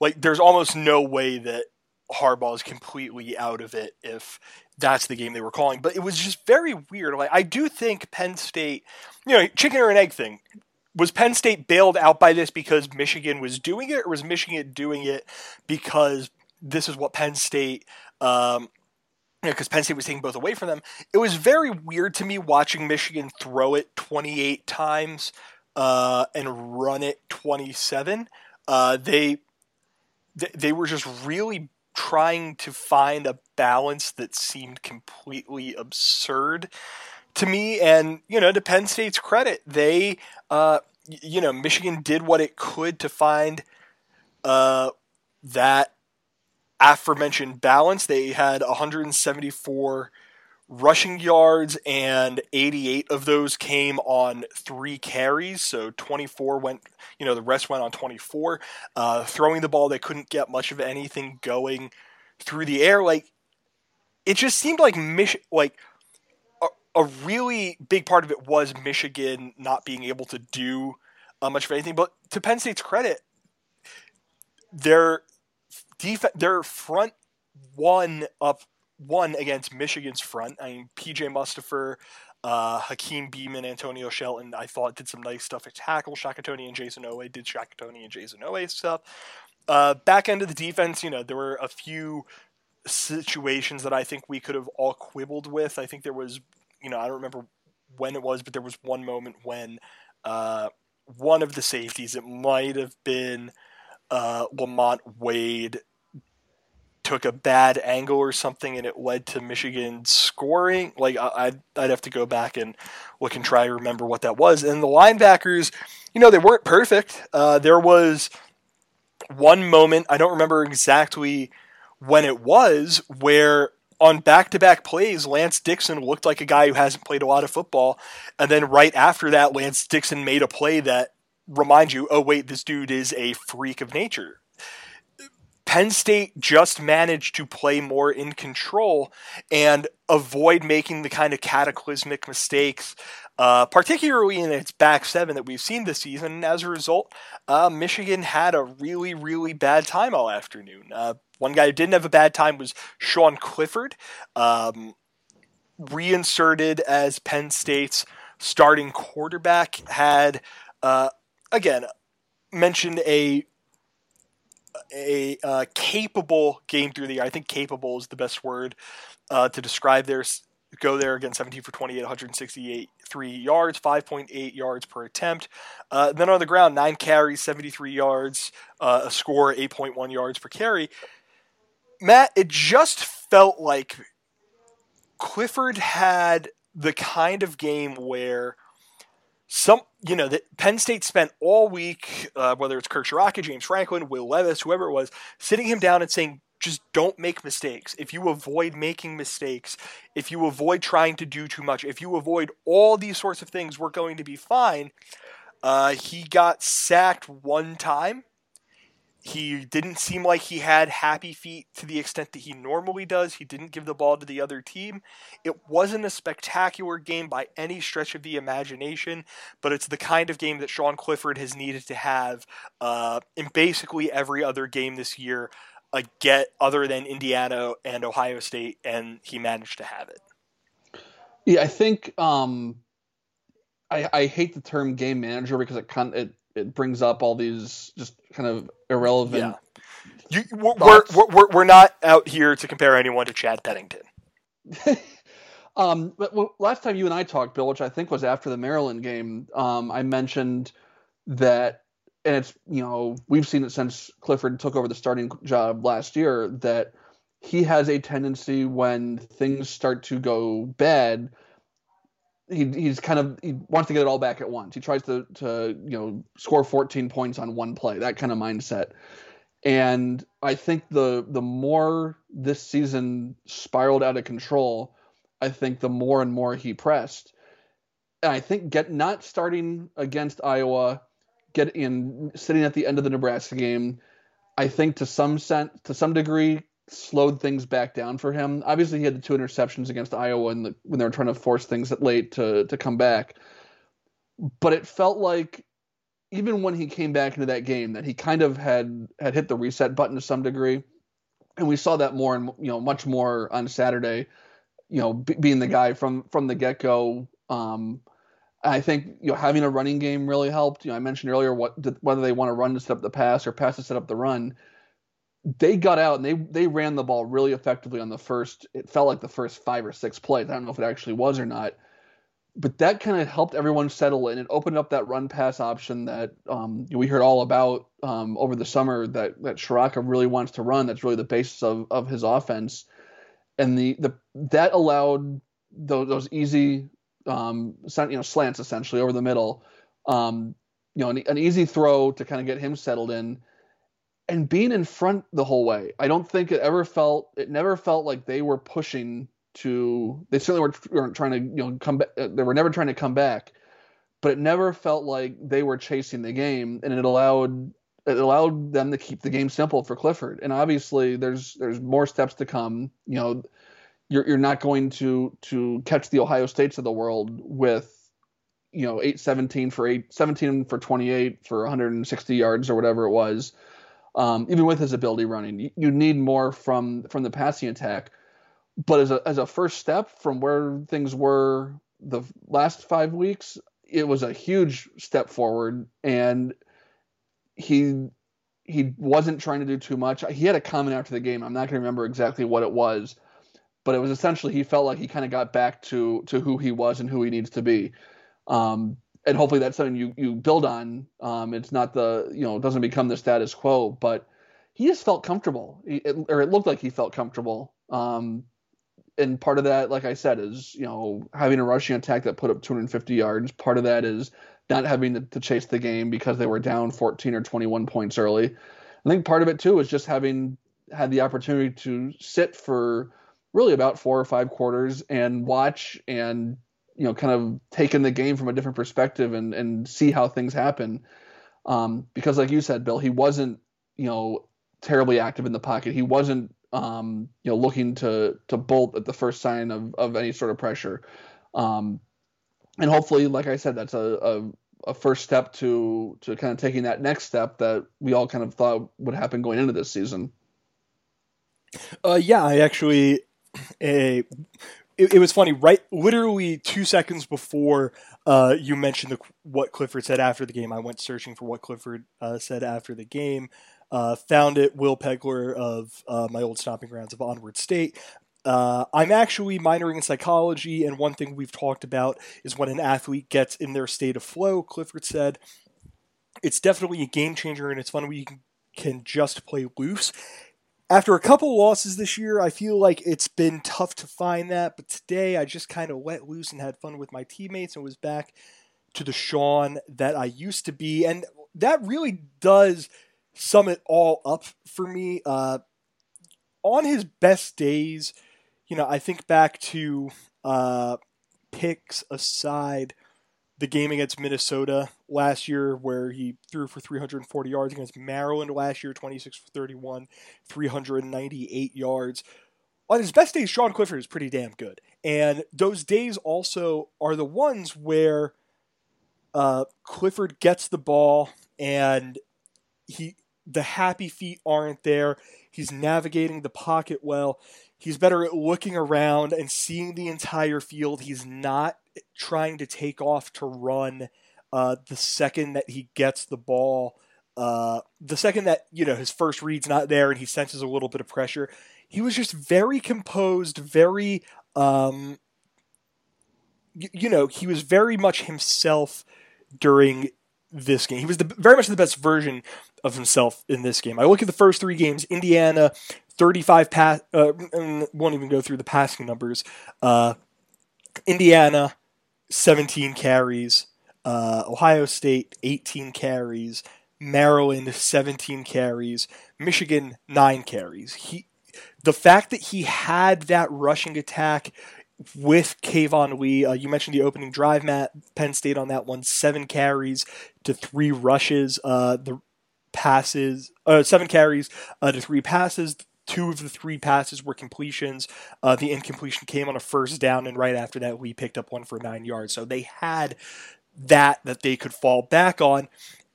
like, there's almost no way that Harbaugh is completely out of it if that's the game they were calling. But it was just very weird. Like I do think Penn State, you know, chicken or an egg thing. Was Penn State bailed out by this because Michigan was doing it, or was Michigan doing it because this is what Penn State, um, because Penn State was taking both away from them? It was very weird to me watching Michigan throw it 28 times uh, and run it 27. Uh, they they were just really trying to find a balance that seemed completely absurd to me. And, you know, to Penn State's credit, they, uh, you know, Michigan did what it could to find uh, that aforementioned balance. They had 174 rushing yards, and 88 of those came on three carries. So 24 went, you know, the rest went on 24. Uh, throwing the ball, they couldn't get much of anything going through the air. Like it just seemed like Mich- like a, really big part of it was Michigan not being able to do uh, much of anything. But to Penn State's credit, their def- their front one up one against Michigan's front. I mean, PJ Mustipher, uh, Hakeem Beamon, Antonio Shelton, I thought did some nice stuff at tackle. Shaka Toney and Jayson Oweh did Shaka Toney and Jayson Oweh stuff. Uh, back end of the defense, you know, there were a few situations that I think we could have all quibbled with. I think there was, you know, I don't remember when it was, but there was one moment when uh, one of the safeties, it might have been uh, Lamont Wade, took a bad angle or something and it led to Michigan scoring. Like I'd, I'd have to go back and look and try to remember what that was. And the linebackers, you know, they weren't perfect. Uh, there was one moment, I don't remember exactly when it was, where on back to back plays, Lance Dixon looked like a guy who hasn't played a lot of football. And then right after that, Lance Dixon made a play that reminds you, oh, wait, this dude is a freak of nature. Penn State just managed to play more in control and avoid making the kind of cataclysmic mistakes, uh, particularly in its back seven that we've seen this season. And as a result, uh, Michigan had a really, really bad time all afternoon. Uh, one guy who didn't have a bad time was Sean Clifford, um, reinserted as Penn State's starting quarterback, had, uh, again, mentioned a a uh, capable game through the year. I think capable is the best word uh, to describe their go there again 17 for 28 168 3 yards 5.8 yards per attempt uh, then on the ground 9 carries 73 yards uh, a score 8.1 yards per carry matt it just felt like clifford had the kind of game where some you know that Penn State spent all week, uh, whether it's Kirk Ciarrocca, James Franklin, Will Levis, whoever it was, sitting him down and saying, just don't make mistakes. If you avoid making mistakes, if you avoid trying to do too much, if you avoid all these sorts of things, we're going to be fine. Uh, he got sacked one time he didn't seem like he had happy feet to the extent that he normally does. He didn't give the ball to the other team. It wasn't a spectacular game by any stretch of the imagination, but it's the kind of game that Sean Clifford has needed to have uh, in basically every other game this year, uh, get other than Indiana and Ohio State, and he managed to have it. Yeah, I think um, I, I hate the term game manager because it kind it it brings up all these just kind of irrelevant. Yeah. You, we're, we're, we're, we're not out here to compare anyone to Chad Pennington. um, but last time you and I talked, Bill, which I think was after the Maryland game, um, I mentioned that, and it's you know we've seen it since Clifford took over the starting job last year that he has a tendency when things start to go bad he, he's kind of he wants to get it all back at once. He tries to to you know score 14 points on one play, that kind of mindset. And I think the the more this season spiraled out of control, I think the more and more he pressed. And I think get not starting against Iowa, get in sitting at the end of the Nebraska game, I think to some sense to some degree slowed things back down for him. Obviously, he had the two interceptions against Iowa the, when they were trying to force things late to to come back. But it felt like even when he came back into that game, that he kind of had had hit the reset button to some degree, and we saw that more and you know much more on Saturday. You know, b- being the guy from from the get go. Um, I think you know having a running game really helped. You know, I mentioned earlier what whether they want to run to set up the pass or pass to set up the run they got out and they they ran the ball really effectively on the first. It felt like the first five or six plays. I don't know if it actually was or not, but that kind of helped everyone settle in. It opened up that run pass option that um, we heard all about um, over the summer. That that Ciarrocca really wants to run. That's really the basis of of his offense, and the the that allowed those, those easy um, you know slants essentially over the middle. Um, you know, an, an easy throw to kind of get him settled in and being in front the whole way. I don't think it ever felt it never felt like they were pushing to. They certainly were, weren't trying to you know come back. They were never trying to come back, but it never felt like they were chasing the game, and it allowed it allowed them to keep the game simple for Clifford. And obviously, there's there's more steps to come. You know, you're you're not going to to catch the Ohio States of the world with you know 817 for 8 17 for 28 for 160 yards or whatever it was um, even with his ability running. You, you, need more from from the passing attack. But as a as a first step from where things were the last five weeks, it was a huge step forward, and he he wasn't trying to do too much. He had a comment after the game. I'm not going to remember exactly what it was, but it was essentially he felt like he kind of got back to to who he was and who he needs to be. Um, and hopefully that's something you you build on. Um, it's not the you know it doesn't become the status quo, but he just felt comfortable, it, or it looked like he felt comfortable. Um, and part of that, like I said, is you know having a rushing attack that put up 250 yards. Part of that is not having to, to chase the game because they were down 14 or 21 points early. I think part of it too is just having had the opportunity to sit for really about four or five quarters and watch and you know kind of take in the game from a different perspective and and see how things happen. Um, because like you said, Bill, he wasn't you know terribly active in the pocket. He wasn't um, you know looking to to bolt at the first sign of of any sort of pressure. Um, and hopefully, like I said, that's a, a a first step to to kind of taking that next step that we all kind of thought would happen going into this season. Uh, yeah, I actually, a, it, it, was funny. Right, literally two seconds before uh, you mentioned the, what Clifford said after the game, I went searching for what Clifford uh, said after the game. Uh, found it. Will Pegler of uh, my old stomping grounds of Onward State uh, I'm actually minoring in psychology, and one thing we've talked about is when an athlete gets in their state of flow. Clifford said it's definitely a game changer, and it's fun when you can, can just play loose. After a couple losses this year, I feel like it's been tough to find that, but today I just kind of let loose and had fun with my teammates and was back to the Sean that I used to be, and that really does sum it all up for me. Uh, on his best days, you know, I think back to uh, picks aside the game against Minnesota last year, where he threw for 340 yards against Maryland last year, 26 for 31, 398 yards. On his best days, Sean Clifford is pretty damn good. And those days also are the ones where uh, Clifford gets the ball and he the happy feet aren't there. He's navigating the pocket well. He's better at looking around and seeing the entire field. He's not trying to take off to run uh, the second that he gets the ball. Uh, the second that you know his first read's not there and he senses a little bit of pressure, he was just very composed, very um, y- you know he was very much himself during this game. He was the, very much the best version of himself in this game. I look at the first three games: Indiana, 35 pass. Uh, won't even go through the passing numbers. Uh, Indiana, 17 carries. Uh, Ohio State, 18 carries. Maryland, 17 carries. Michigan, nine carries. He, the fact that he had that rushing attack with Keyvone Lee, uh, you mentioned the opening drive, Matt. Penn State on that one, seven carries to three rushes. Uh, the passes, uh, seven carries uh, to three passes. Two of the three passes were completions. Uh, the incompletion came on a first down, and right after that, we picked up one for nine yards. So they had that that they could fall back on,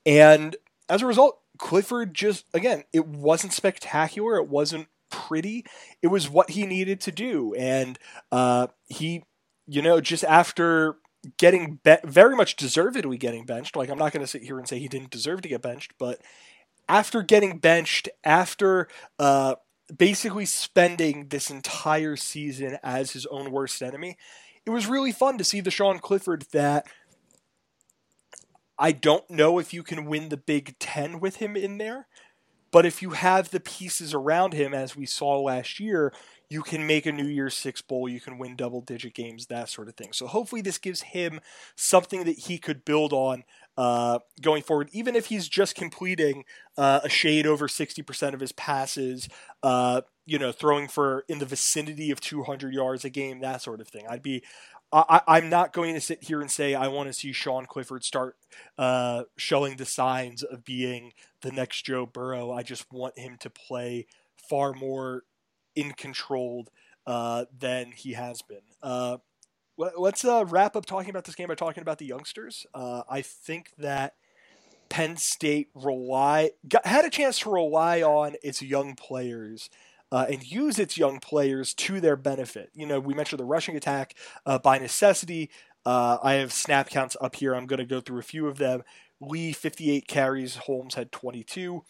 and as a result, Clifford just again, it wasn't spectacular. It wasn't pretty. It was what he needed to do, and uh, he, you know, just after getting be- very much deservedly getting benched. Like I'm not going to sit here and say he didn't deserve to get benched, but after getting benched, after uh, basically spending this entire season as his own worst enemy. It was really fun to see the Sean Clifford that I don't know if you can win the Big Ten with him in there, but if you have the pieces around him, as we saw last year, you can make a New Year's Six bowl, you can win double digit games, that sort of thing. So hopefully, this gives him something that he could build on uh, going forward, even if he's just completing uh, a shade over 60% of his passes, uh, you know, throwing for in the vicinity of 200 yards a game, that sort of thing. I'd be, I, am not going to sit here and say I want to see Sean Clifford start uh, showing the signs of being the next Joe Burrow. I just want him to play far more in controlled uh, than he has been. Uh, let's uh, wrap up talking about this game by talking about the youngsters. Uh, I think that Penn State rely got, had a chance to rely on its young players. Uh, and use its young players to their benefit. You know, we mentioned the rushing attack uh, by necessity. Uh, I have snap counts up here. I'm going to go through a few of them. Lee, 58 carries. Holmes had 22.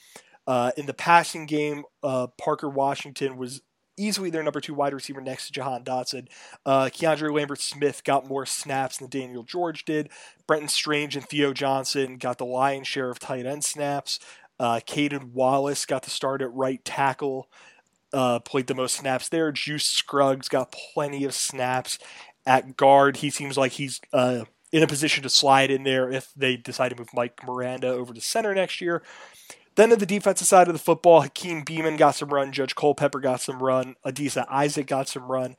Uh, in the passing game, uh, Parker Washington was easily their number two wide receiver next to Jahan Dotson. Uh, Keandre Lambert Smith got more snaps than Daniel George did. Brenton Strange and Theo Johnson got the lion's share of tight end snaps. Uh, Caedan Wallace got the start at right tackle, uh, played the most snaps there. Juice Scruggs got plenty of snaps at guard. He seems like he's uh, in a position to slide in there if they decide to move Mike Miranda over to center next year. Then to the defensive side of the football, Hakeem Beamon got some run, Judge Culpepper got some run, Adisa Isaac got some run.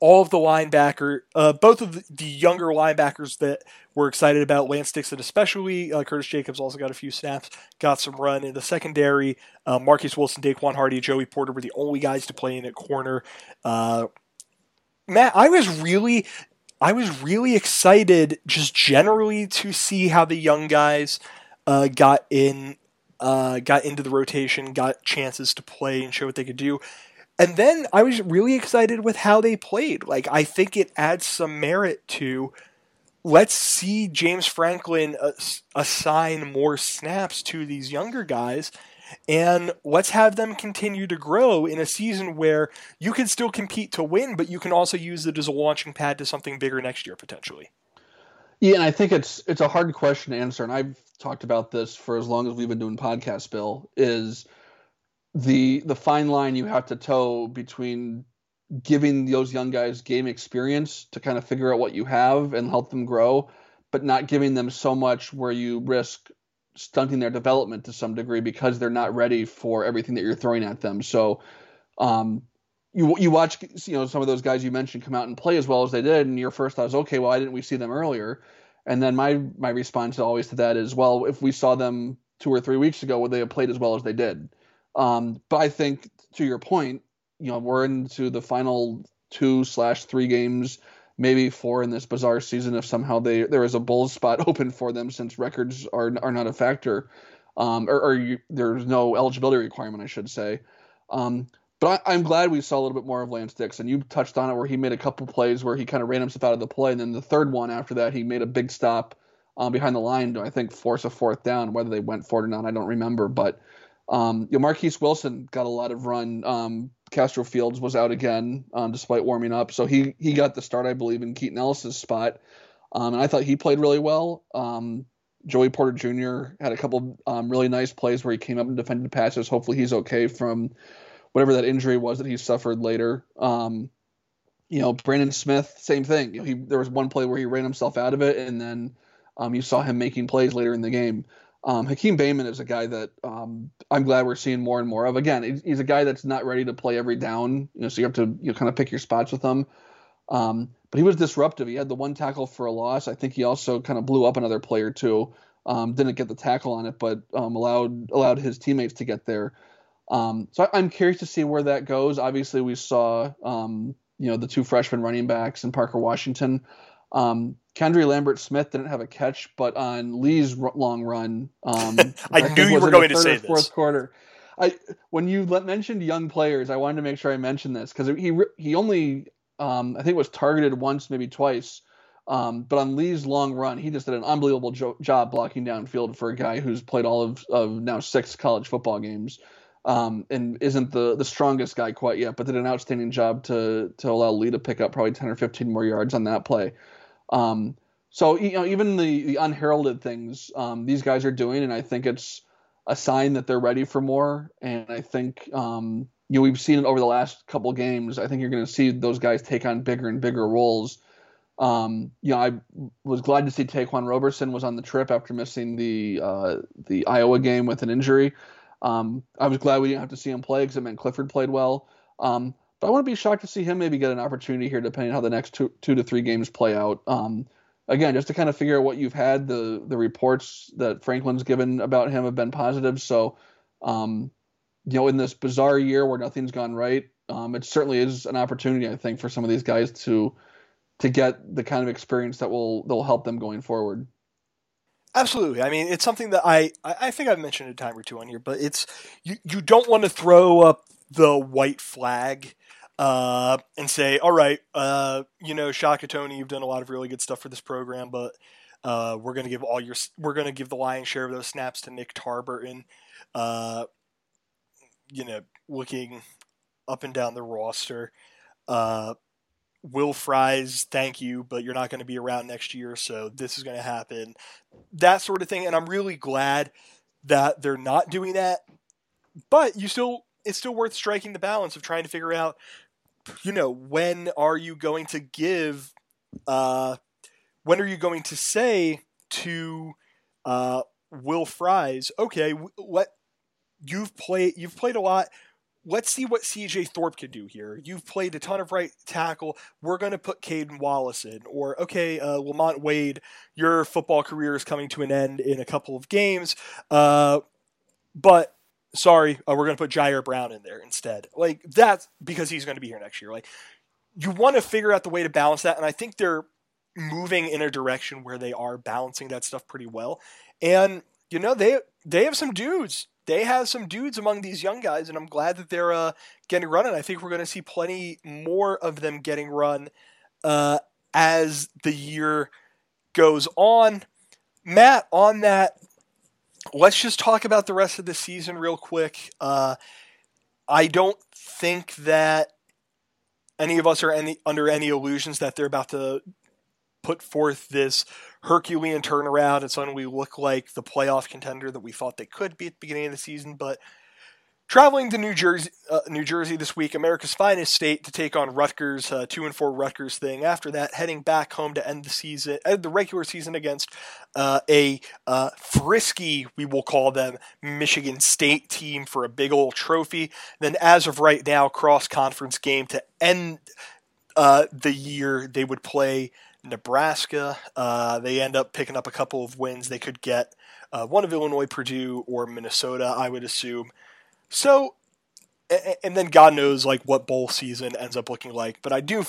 All of the linebacker, uh, both of the, the, younger linebackers that we're excited about, Lance Dixon especially, uh, Curtis Jacobs also got a few snaps, got some run in the secondary. Uh, Marcus Wilson, Daequan Hardy, Joey Porter were the only guys to play in at corner. Uh, Matt, I was really, I was really excited just generally to see how the young guys uh, got in uh, got into the rotation, got chances to play and show what they could do. And then I was really excited with how they played. Like, I think it adds some merit to let's see James Franklin assign more snaps to these younger guys and let's have them continue to grow in a season where you can still compete to win, but you can also use it as a launching pad to something bigger next year potentially. Yeah, and I think it's it's a hard question to answer, and I've talked about this for as long as we've been doing podcasts. Bill is the the fine line you have to toe between giving those young guys game experience to kind of figure out what you have and help them grow, but not giving them so much where you risk stunting their development to some degree because they're not ready for everything that you're throwing at them. So, um, you you watch you know some of those guys you mentioned come out and play as well as they did, and your first thought is okay, well why didn't we see them earlier? And then my my response always to that is, well, if we saw them two or three weeks ago, would they have played as well as they did? Um, but I think to your point, you know, we're into the final two slash three games, maybe four in this bizarre season. If somehow they there is a Bulls spot open for them, since records are are not a factor, um, or, or you, there's no eligibility requirement, I should say. Um, but I, am glad we saw a little bit more of Lance Dixon. You touched on it where he made a couple plays where he kind of ran himself out of the play, and then the third one after that, he made a big stop um, behind the line to I think force a fourth down. Whether they went for it or not, I don't remember. But um, you know, Marquis Wilson got a lot of run. Um, Castro Fields was out again um, despite warming up, so he he got the start, I believe, in Keaton Ellis's spot, um, and I thought he played really well. Um, Joey Porter Jr. had a couple um, really nice plays where he came up and defended passes. Hopefully, he's okay from whatever that injury was that he suffered later. Um, you know, Brandon Smith, same thing. You know, he there was one play where he ran himself out of it, and then um, you saw him making plays later in the game. Um, Hakeem Beamon is a guy that um, I'm glad we're seeing more and more of. Again, he's a guy that's not ready to play every down, you know, so you have to you know, kind of pick your spots with him. Um, but he was disruptive. He had the one tackle for a loss. I think he also kind of blew up another player too. Um, didn't get the tackle on it, but um, allowed allowed his teammates to get there. Um, so I, am curious to see where that goes. Obviously, we saw um, you know the two freshman running backs and Parker Washington. Um, Keandre Lambert Smith didn't have a catch, but on Lee's r- long run, um, I, I knew you were going to say this. Fourth quarter. I when you mentioned young players, I wanted to make sure I mentioned this because he he only um, I think was targeted once, maybe twice. Um, but on Lee's long run, he just did an unbelievable jo- job blocking downfield for a guy who's played all of, of now six college football games um, and isn't the the strongest guy quite yet, but did an outstanding job to to allow Lee to pick up probably ten or fifteen more yards on that play. Um, so you know, even the the unheralded things um, these guys are doing, and I think it's a sign that they're ready for more. And I think um, you know we've seen it over the last couple games. I think you're going to see those guys take on bigger and bigger roles. Um, you know, I was glad to see Ta'Quan Roberson was on the trip after missing the uh, the Iowa game with an injury. Um, I was glad we didn't have to see him play because it meant Clifford played well. Um, but I to be shocked to see him maybe get an opportunity here, depending on how the next two, two to three games play out. Um, again, just to kind of figure out what you've had. The the reports that Franklin's given about him have been positive. So, um, you know, in this bizarre year where nothing's gone right, um, it certainly is an opportunity, I think, for some of these guys to to get the kind of experience that will that will help them going forward. Absolutely. I mean, it's something that I, I think I've mentioned a time or two on here, but it's you, you don't want to throw up the white flag uh, and say, all right, uh, you know, Shaka Toney, you've done a lot of really good stuff for this program, but uh, we're going to give all your we're going to give the lion's share of those snaps to Nick Tarburton. Uh, you know, looking up and down the roster. Uh, Will Fries, thank you, but you're not going to be around next year, so this is going to happen. That sort of thing. And I'm really glad that they're not doing that. But you still, it's still worth striking the balance of trying to figure out, you know, when are you going to give, uh, when are you going to say to, uh, Will Fries, okay, what you've played you've played a lot. Let's see what CJ Thorpe can do here. You've played a ton of right tackle. We're going to put Caedan Wallace in. Or, okay, uh, Lamont Wade, your football career is coming to an end in a couple of games. Uh, but sorry, uh, we're going to put Ji'Ayir Brown in there instead. Like, that's because he's going to be here next year. Like, you want to figure out the way to balance that. And I think they're moving in a direction where they are balancing that stuff pretty well. And, you know, they they have some dudes they have some dudes among these young guys, and I'm glad that they're uh, getting run. And I think we're going to see plenty more of them getting run uh, as the year goes on. Matt, on that, let's just talk about the rest of the season real quick. Uh, I don't think that any of us are any, under any illusions that they're about to put forth this Herculean turnaround and suddenly we look like the playoff contender that we thought they could be at the beginning of the season. But traveling to New Jersey, uh, New Jersey this week, America's finest state, to take on Rutgers, uh, two and four Rutgers thing. After that, heading back home to end the season, end the regular season against uh, a uh, frisky, we will call them, Michigan State team for a big old trophy. Then, as of right now, cross conference game to end uh, the year. They would play Nebraska. Uh, they end up picking up a couple of wins. They could get uh, one of Illinois, Purdue, or Minnesota, I would assume. So, and then God knows like what bowl season ends up looking like. But I do,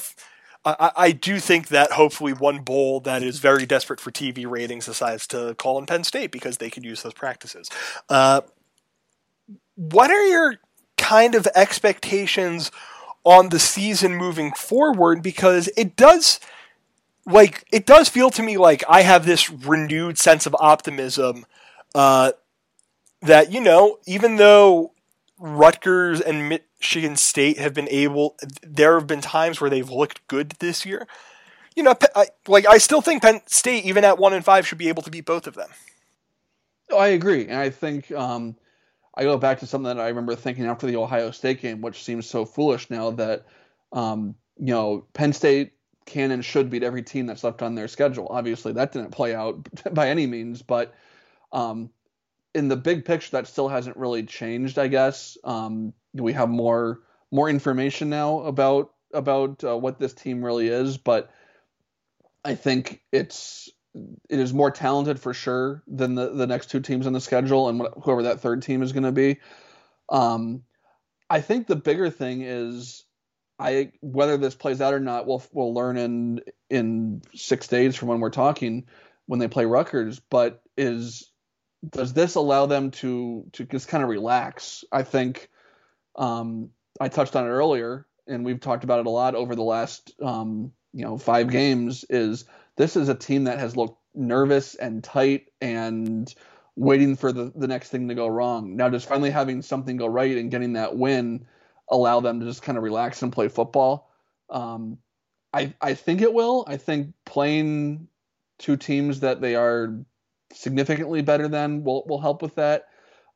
I, I do think that hopefully one bowl that is very desperate for TV ratings decides to call in Penn State because they could use those practices. Uh, what are your kind of expectations on the season moving forward? Because it does like it does feel to me like I have this renewed sense of optimism uh, that you know even though Rutgers and Michigan State have been able, there have been times where they've looked good this year. You know, I, like I still think Penn State, even at one and five, should be able to beat both of them. Oh, I agree, and I think um, I go back to something that I remember thinking after the Ohio State game, which seems so foolish now that um, you know Penn State can and should beat every team that's left on their schedule. Obviously, that didn't play out by any means, but um, in the big picture, that still hasn't really changed. I guess um, we have more more information now about about uh, what this team really is, but I think it's it is more talented for sure than the the next two teams on the schedule and whoever that third team is going to be. Um, I think the bigger thing is I whether this plays out or not, we'll we'll learn in in six days from when we're talking when they play Rutgers. But is does this allow them to to just kind of relax? I think um, I touched on it earlier, and we've talked about it a lot over the last um, you know five games. Is this is a team that has looked nervous and tight and waiting for the, the next thing to go wrong. Now, just finally having something go right and getting that win allow them to just kind of relax and play football. Um, I I think it will. I think playing two teams that they are significantly better than will will help with that.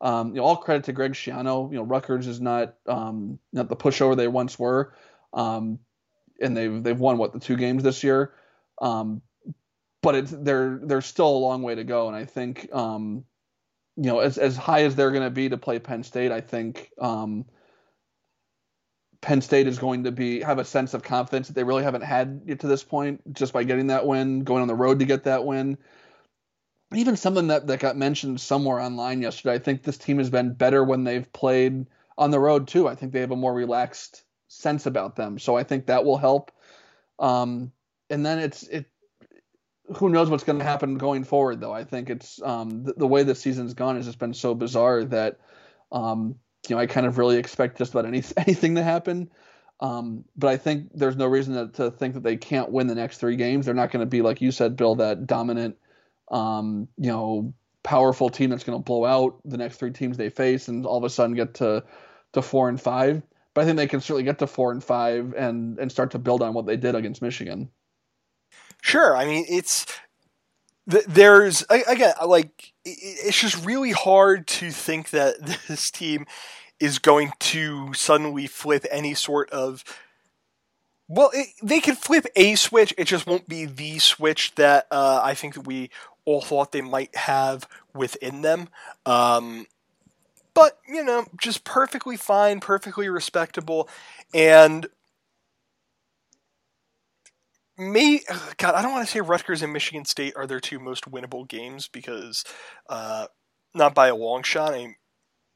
Um, you know, all credit to Greg Schiano. You know, Rutgers is not um, not the pushover they once were, um, and they've they've won what the two games this year. Um, but it's they're they're still a long way to go, and I think um, you know as as high as they're going to be to play Penn State, I think um, Penn State is going to be have a sense of confidence that they really haven't had to this point just by getting that win, going on the road to get that win. Even something that, that got mentioned somewhere online yesterday. I think this team has been better when they've played on the road too. I think they have a more relaxed sense about them. So I think that will help. Um, and then it's it who knows what's going to happen going forward though. I think it's um, the, the, way the season's gone has just been so bizarre that um, you know, I kind of really expect just about any anything to happen. Um, but I think there's no reason to, to, think that they can't win the next three games. They're not going to be like you said, Bill, that dominant, um, you know, powerful team that's going to blow out the next three teams they face and all of a sudden get to to four and five. But I think they can certainly get to four and five and and start to build on what they did against Michigan. Sure, I mean it's there's again like it's just really hard to think that this team is going to suddenly flip any sort of well, it, they can flip a switch. It just won't be the switch that uh, I think that we all thought they might have within them. Um, but, you know, just perfectly fine, perfectly respectable. And me, God, I don't want to say Rutgers and Michigan State are their two most winnable games because, uh, not by a long shot. I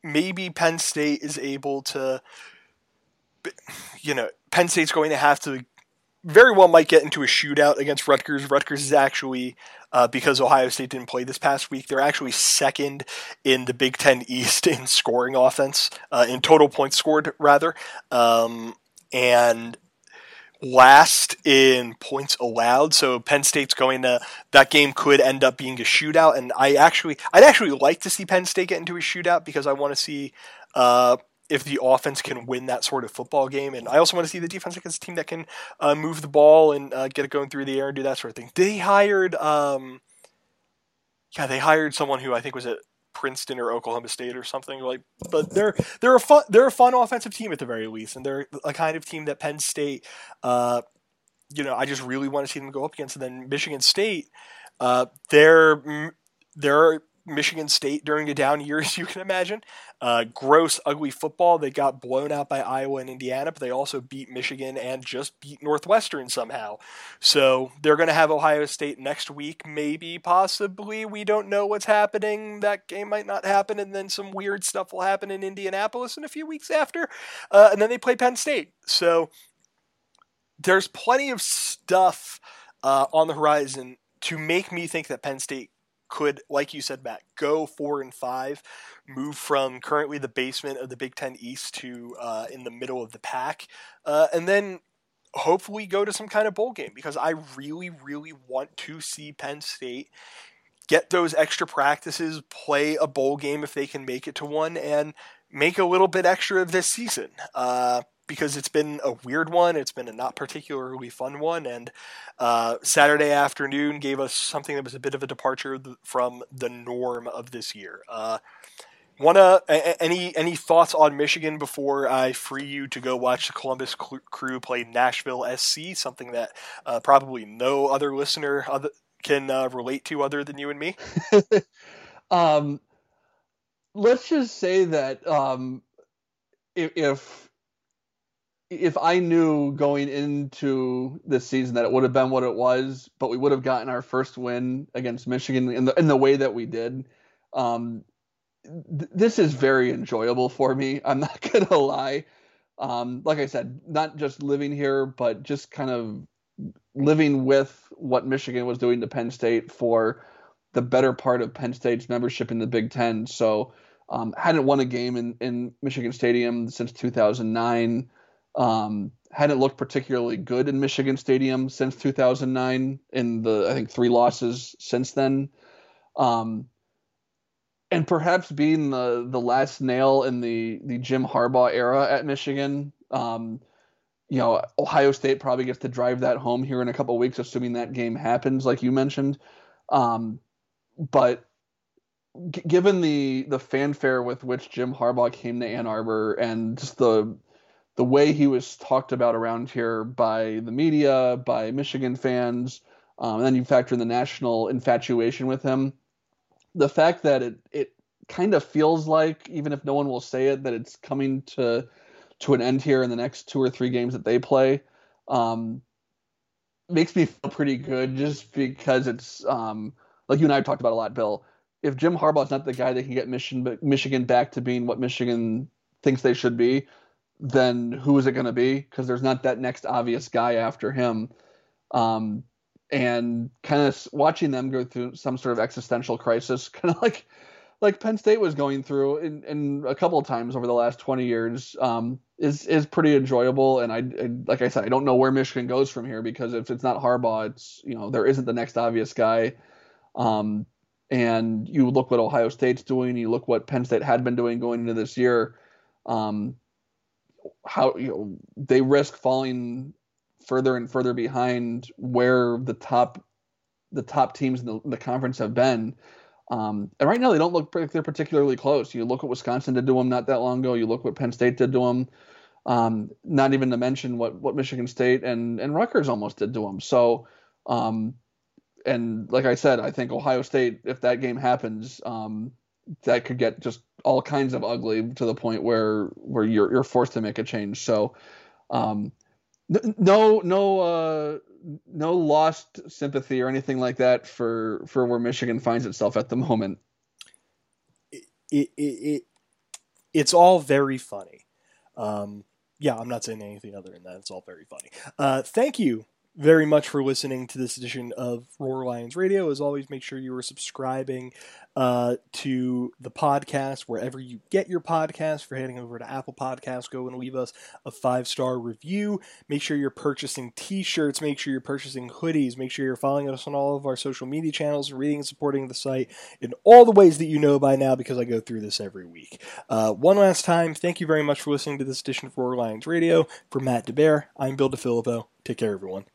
maybe Penn State is able to, you know, Penn State's going to have to very well might get into a shootout against Rutgers. Rutgers is actually, uh, because Ohio State didn't play this past week, they're actually second in the Big Ten East in scoring offense, uh, in total points scored, rather. Um, and last in points allowed. So Penn State's going to that game could end up being a shootout, and I actually I'd actually like to see Penn State get into a shootout because I want to see uh, if the offense can win that sort of football game, and I also want to see the defense against a team that can uh, move the ball and uh, get it going through the air and do that sort of thing. They hired. Um, yeah, they hired someone who I think was at Princeton or Oklahoma State or something like. But they're they're a fun they're a fun offensive team at the very least, and they're a kind of team that Penn State, uh, you know, I just really want to see them go up against. And then Michigan State, uh, they're they're Michigan State during the down years, you can imagine. Uh, gross, ugly football. They got blown out by Iowa and Indiana, but they also beat Michigan and just beat Northwestern somehow. So they're going to have Ohio State next week, maybe, possibly. We don't know what's happening. That game might not happen, and then some weird stuff will happen in Indianapolis in a few weeks after. Uh, and then they play Penn State. So there's plenty of stuff uh, on the horizon to make me think that Penn State could, like you said, Matt, go four and five, move from currently the basement of the Big Ten East to uh, in the middle of the pack, uh, and then hopefully go to some kind of bowl game because I really, really want to see Penn State get those extra practices, play a bowl game if they can make it to one, and make a little bit extra of this season. Uh, because it's been a weird one. It's been a not particularly fun one, and uh, Saturday afternoon gave us something that was a bit of a departure from the norm of this year. Uh, Wanna any any thoughts on Michigan before I free you to go watch the Columbus Crew play Nashville SC? Something that uh, probably no other listener other, can uh, relate to other than you and me. um, let's just say that um, if if I knew going into this season that it would have been what it was, but we would have gotten our first win against Michigan in the in the way that we did, um, th- this is very enjoyable for me. I'm not gonna lie. Um, like I said, not just living here, but just kind of living with what Michigan was doing to Penn State for the better part of Penn State's membership in the Big Ten. So um, hadn't won a game in, in Michigan Stadium since 2009. Um, hadn't looked particularly good in Michigan Stadium since 2009 in the I think three losses since then. Um, and perhaps being the the last nail in the the Jim Harbaugh era at Michigan. Um, you know, Ohio State probably gets to drive that home here in a couple weeks, assuming that game happens, like you mentioned. Um, but g- given the the fanfare with which Jim Harbaugh came to Ann Arbor and just the the way he was talked about around here by the media, by Michigan fans, um, and then you factor in the national infatuation with him. The fact that it it kind of feels like, even if no one will say it, that it's coming to to an end here in the next two or three games that they play, um, makes me feel pretty good. Just because it's um, like you and I have talked about a lot, Bill. If Jim Harbaugh's not the guy that can get Michigan Michigan back to being what Michigan thinks they should be, then who is it going to be? Because there's not that next obvious guy after him. Um, and kind of watching them go through some sort of existential crisis, kind of like like Penn State was going through in, in a couple of times over the last 20 years, um, is is pretty enjoyable. And I, I, like I said, I don't know where Michigan goes from here because if it's not Harbaugh, it's you know there isn't the next obvious guy. Um, and you look what Ohio State's doing, you look what Penn State had been doing going into this year. Um, how you know they risk falling further and further behind where the top the top teams in the, the conference have been. Um, and right now they don't look like they're particularly close. You look what Wisconsin did to them not that long ago. You look what Penn State did to them. Um, not even to mention what what Michigan State and and Rutgers almost did to them. So um, and like I said, I think Ohio State, if that game happens, um, that could get just all kinds of ugly to the point where where you're you're forced to make a change. So, um, no no uh, no lost sympathy or anything like that for for where Michigan finds itself at the moment. It it, it it's all very funny. Um, yeah, I'm not saying anything other than that. It's all very funny. Uh, thank you very much for listening to this edition of Roar Lions Radio. As always, make sure you are subscribing uh, to the podcast wherever you get your podcast. For heading over to Apple Podcasts, go and leave us a five star review. Make sure you're purchasing t shirts. Make sure you're purchasing hoodies. Make sure you're following us on all of our social media channels, reading and supporting the site in all the ways that you know by now because I go through this every week. Uh, one last time, thank you very much for listening to this edition of Roar Lions Radio. For Matt DeBear, I'm Bill DiFilippo. Take care, everyone.